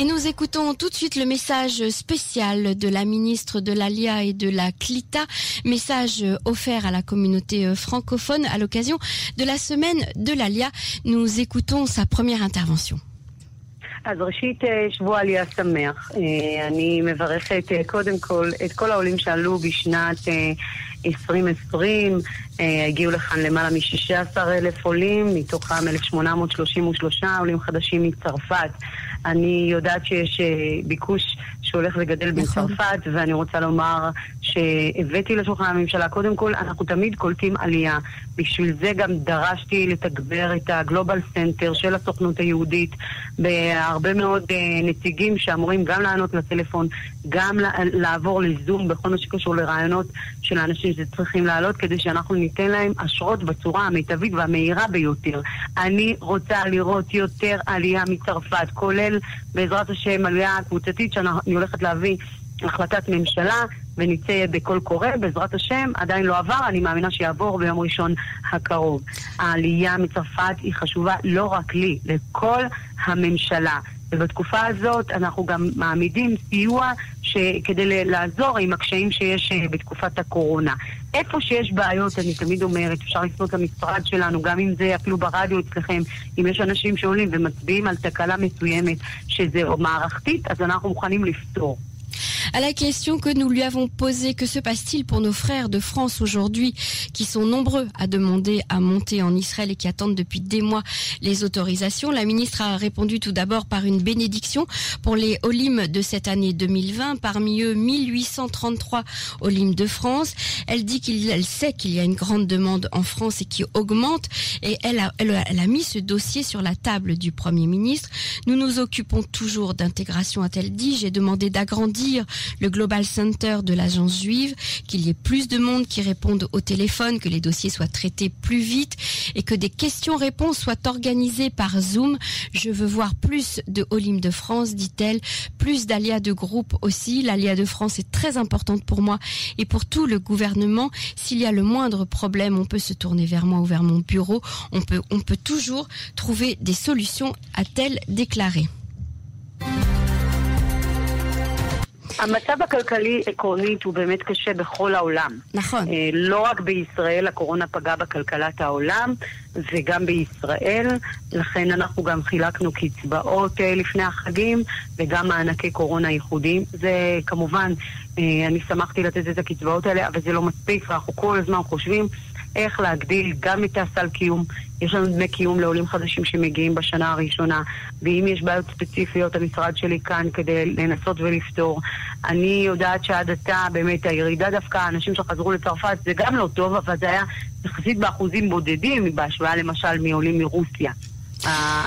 Et nous écoutons tout de suite le message spécial de la ministre de l'Alia et de la CLITA, message offert à la communauté francophone à l'occasion de la semaine de l'Alia. Nous écoutons sa première intervention. אז ראשית, שבוע עלייה שמח. אני מברכת קודם כל את כל העולים שעלו בשנת 2020. הגיעו לכאן למעלה מ-16 אלף עולים, מתוכם 1,833 עולים חדשים מצרפת. אני יודעת שיש ביקוש שהולך וגדל בצרפת, ואני רוצה לומר שהבאתי לשולחן הממשלה, קודם כל, אנחנו תמיד קולטים עלייה. בשביל זה גם דרשתי לתגבר את הגלובל סנטר של הסוכנות היהודית בהרבה מאוד נציגים שאמורים גם לענות לטלפון, גם לעבור לזום בכל מה שקשור לרעיונות של האנשים שצריכים לעלות, כדי שאנחנו ניתן להם אשרות בצורה המיטבית והמהירה ביותר. אני רוצה לראות יותר עלייה מצרפת, כולל בעזרת השם עלייה קבוצתית שאני הולכת להביא החלטת ממשלה ונצא בקול קורא, בעזרת השם, עדיין לא עבר, אני מאמינה שיעבור ביום ראשון הקרוב. העלייה מצרפת היא חשובה לא רק לי, לכל הממשלה. ובתקופה הזאת אנחנו גם מעמידים סיוע ש... כדי לעזור עם הקשיים שיש בתקופת הקורונה. איפה שיש בעיות, אני תמיד אומרת, אפשר לפנות למשרד שלנו, גם אם זה אפילו ברדיו אצלכם, אם יש אנשים שעולים ומצביעים על תקלה מסוימת שזה מערכתית, אז אנחנו מוכנים לפתור. À la question que nous lui avons posée, que se passe-t-il pour nos frères de France aujourd'hui qui sont nombreux à demander à monter en Israël et qui attendent depuis des mois les autorisations La ministre a répondu tout d'abord par une bénédiction pour les Olim de cette année 2020, parmi eux 1833 Olim de France. Elle dit qu'elle sait qu'il y a une grande demande en France et qui augmente et elle a, elle, a, mis ce dossier sur la table du Premier ministre. Nous nous occupons toujours d'intégration, a-t-elle dit. J'ai demandé d'agrandir le Global Center de l'agence juive, qu'il y ait plus de monde qui répondent au téléphone, que les dossiers soient traités plus vite et que des questions-réponses soient organisées par Zoom. Je veux voir plus de Olim de France, dit-elle, plus d'alias de groupe aussi. L'alia de France est très importante pour moi et pour tout le gouvernement. S'il y a le moindre problème, on peut se tourner vers moi ou vers mon bureau. On peut, on peut toujours trouver des solutions, a-t-elle déclaré. המצב הכלכלי עקרונית הוא באמת קשה בכל העולם. נכון. לא רק בישראל, הקורונה פגעה בכלכלת העולם, וגם בישראל. לכן אנחנו גם חילקנו קצבאות לפני החגים, וגם מענקי קורונה ייחודיים. זה כמובן, אני שמחתי לתת את הקצבאות האלה, אבל זה לא מספיק, ואנחנו כל הזמן חושבים איך להגדיל גם את הסל קיום. יש לנו דמי קיום לעולים חדשים שמגיעים בשנה הראשונה, ואם יש בעיות ספציפיות, המשרד שלי כאן כדי לנסות ולפתור. אני יודעת שעד עתה, באמת, הירידה דווקא, האנשים שחזרו לצרפת, זה גם לא טוב, אבל זה היה יחסית באחוזים בודדים, בהשוואה למשל מעולים מרוסיה.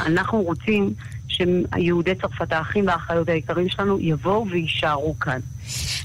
אנחנו רוצים שיהודי צרפת, האחים והאחיות היקרים שלנו, יבואו ויישארו כאן.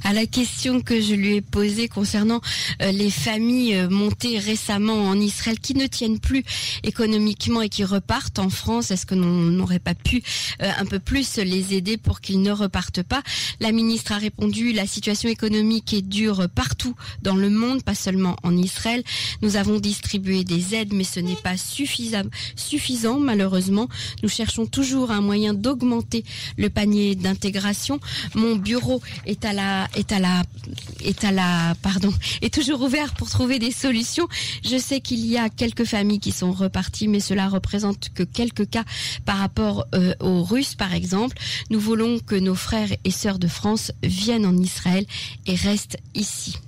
À la question que je lui ai posée concernant euh, les familles euh, montées récemment en Israël qui ne tiennent plus économiquement et qui repartent en France, est-ce que l'on n'aurait pas pu euh, un peu plus les aider pour qu'ils ne repartent pas? La ministre a répondu la situation économique est dure partout dans le monde, pas seulement en Israël. Nous avons distribué des aides, mais ce n'est pas suffisant, malheureusement. Nous cherchons toujours un moyen d'augmenter le panier d'intégration. Mon bureau est à la est à la est à la pardon est toujours ouvert pour trouver des solutions. Je sais qu'il y a quelques familles qui sont reparties, mais cela représente que quelques cas par rapport euh, aux Russes, par exemple. Nous voulons que nos frères et sœurs de France viennent en Israël et restent ici.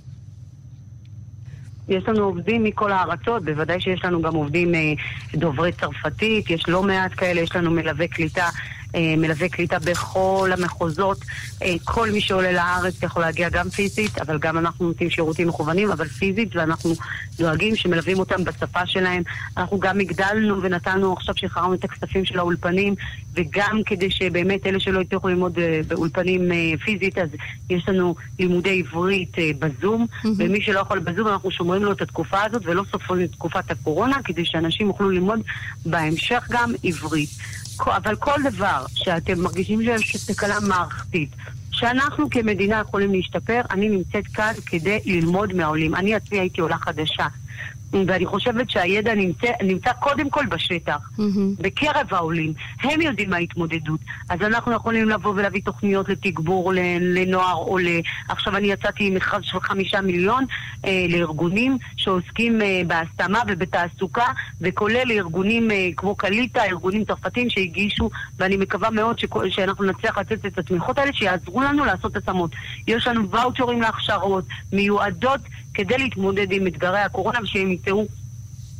יש לנו עובדים מכל הארצות, בוודאי שיש לנו גם עובדים דוברי צרפתית, יש לא מעט כאלה, יש לנו מלווי קליטה מלווה קליטה בכל המחוזות. כל מי שעולה לארץ יכול להגיע גם פיזית, אבל גם אנחנו נותנים שירותים מכוונים, אבל פיזית, ואנחנו דואגים שמלווים אותם בשפה שלהם. אנחנו גם הגדלנו ונתנו, עכשיו שחררנו את הכספים של האולפנים, וגם כדי שבאמת אלה שלא הצליחו ללמוד באולפנים פיזית, אז יש לנו לימודי עברית בזום, mm-hmm. ומי שלא יכול בזום, אנחנו שומרים לו את התקופה הזאת ולא סופרים את תקופת הקורונה, כדי שאנשים יוכלו ללמוד בהמשך גם עברית. אבל כל דבר שאתם מרגישים שיש תקלה מערכתית, שאנחנו כמדינה יכולים להשתפר, אני נמצאת כאן כדי ללמוד מהעולים. אני עצמי הייתי עולה חדשה. ואני חושבת שהידע נמצא, נמצא קודם כל בשטח, mm-hmm. בקרב העולים. הם יודעים מה ההתמודדות. אז אנחנו יכולים לבוא ולהביא תוכניות לתגבור לנוער עולה. עכשיו אני יצאתי עם מכרז של חמישה מיליון אה, לארגונים שעוסקים אה, בהשמה ובתעסוקה, וכולל לארגונים אה, כמו קליטה, ארגונים צרפתיים שהגישו, ואני מקווה מאוד ש... שאנחנו נצליח לתת את התמיכות האלה שיעזרו לנו לעשות השמות. יש לנו ואוצ'רים להכשרות מיועדות כדי להתמודד עם אתגרי הקורונה ושהם ימצאו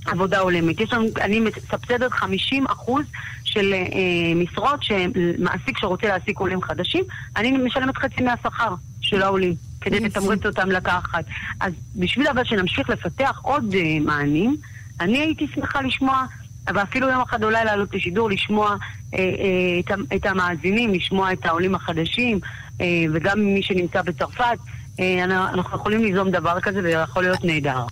עבודה הולמת. יש לנו, אני מסבסדת 50 אחוז של אה, משרות שמעסיק שרוצה להעסיק עולים חדשים, אני משלמת חצי מהשכר של העולים, כדי לתמרץ אותם לקחת. אז בשביל אבל שנמשיך לפתח עוד אה, מענים, אני הייתי שמחה לשמוע, ואפילו יום אחד אולי לעלות לשידור, לשמוע אה, אה, את, את המאזינים, לשמוע את העולים החדשים, אה, וגם מי שנמצא בצרפת. אה, אנחנו יכולים ליזום דבר כזה ויכול להיות נהדר.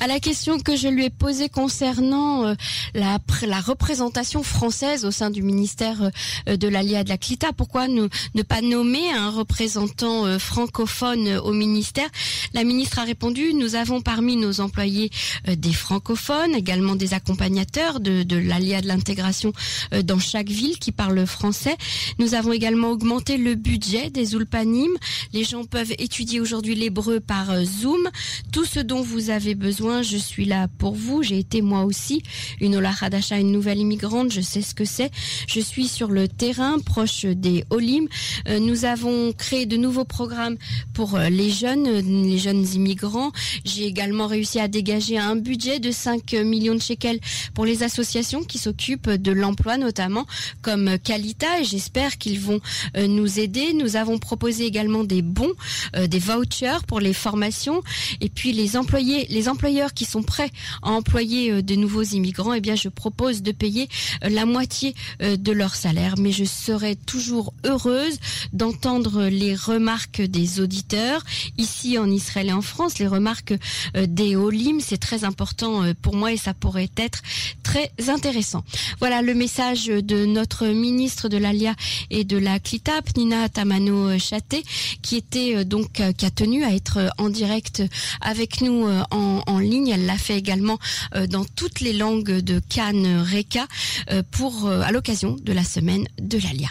À la question que je lui ai posée concernant euh, la, la, représentation française au sein du ministère euh, de l'Alia de la CLITA, pourquoi ne, ne pas nommer un représentant euh, francophone au ministère? La ministre a répondu, nous avons parmi nos employés des francophones, également des accompagnateurs de, de l'Alia de l'intégration dans chaque ville qui parle français. Nous avons également augmenté le budget des Ulpanim. Les gens peuvent étudier aujourd'hui l'hébreu par Zoom. Tout ce dont vous avez besoin je suis là pour vous. J'ai été moi aussi une Ola Hadasha, une nouvelle immigrante, je sais ce que c'est. Je suis sur le terrain, proche des Olim. Euh, nous avons créé de nouveaux programmes pour euh, les jeunes, euh, les jeunes immigrants. J'ai également réussi à dégager un budget de 5 millions de shekels pour les associations qui s'occupent de l'emploi, notamment comme Kalita, et j'espère qu'ils vont nous aider. Nous avons proposé également des bons, des vouchers pour les formations, et puis les employés, les employés qui sont prêts à employer euh, de nouveaux immigrants, eh bien, je propose de payer euh, la moitié euh, de leur salaire. Mais je serai toujours heureuse d'entendre les remarques des auditeurs ici en Israël et en France, les remarques des Olim. C'est très important pour moi et ça pourrait être très intéressant. Voilà le message de notre ministre de l'Alia et de la CLITAP, Nina Tamano Chaté, qui était donc qui a tenu à être en direct avec nous en, en ligne. Elle l'a fait également euh, dans toutes les langues de Cannes Reka euh, pour euh, à l'occasion de la semaine de l'Alia.